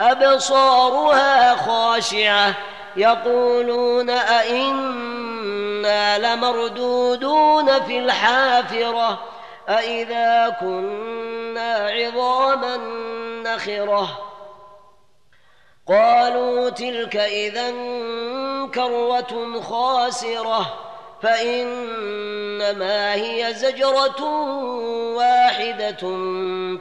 أبصارها خاشعة. يقولون أئنا لمردودون في الحافرة. أئذا كنا عظاما نخرة. قالوا تلك إذا كروة خاسرة. فإنما هي زجرة واحدة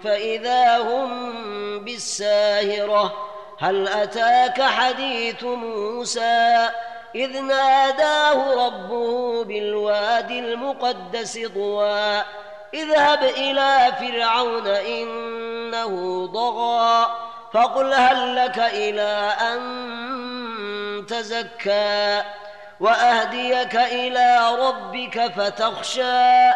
فإذا هم بالساهرة. هل أتاك حديث موسى؟ إذ ناداه ربه بالوادي المقدس طوى. اذهب إلى فرعون إنه ضغى فقل هل لك إلى أن تزكى؟ وأهديك إلى ربك فتخشى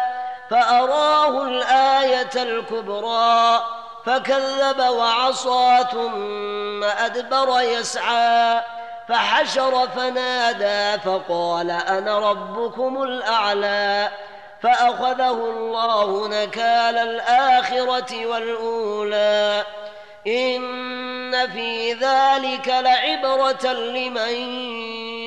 فأراه الآية الكبرى فكذب وعصى ثم أدبر يسعى فحشر فنادى فقال أنا ربكم الأعلى فأخذه الله نكال الآخرة والأولى إن في ذلك لعبرة لمن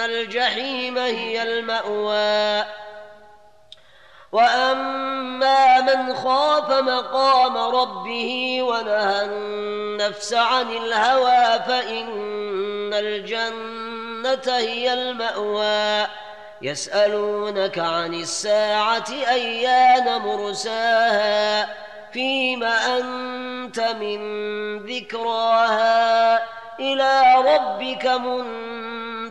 الجحيم هي المأوى. وأما من خاف مقام ربه ونهى النفس عن الهوى فإن الجنة هي المأوى. يسألونك عن الساعة أيان مرساها فيم أنت من ذكراها إلى ربك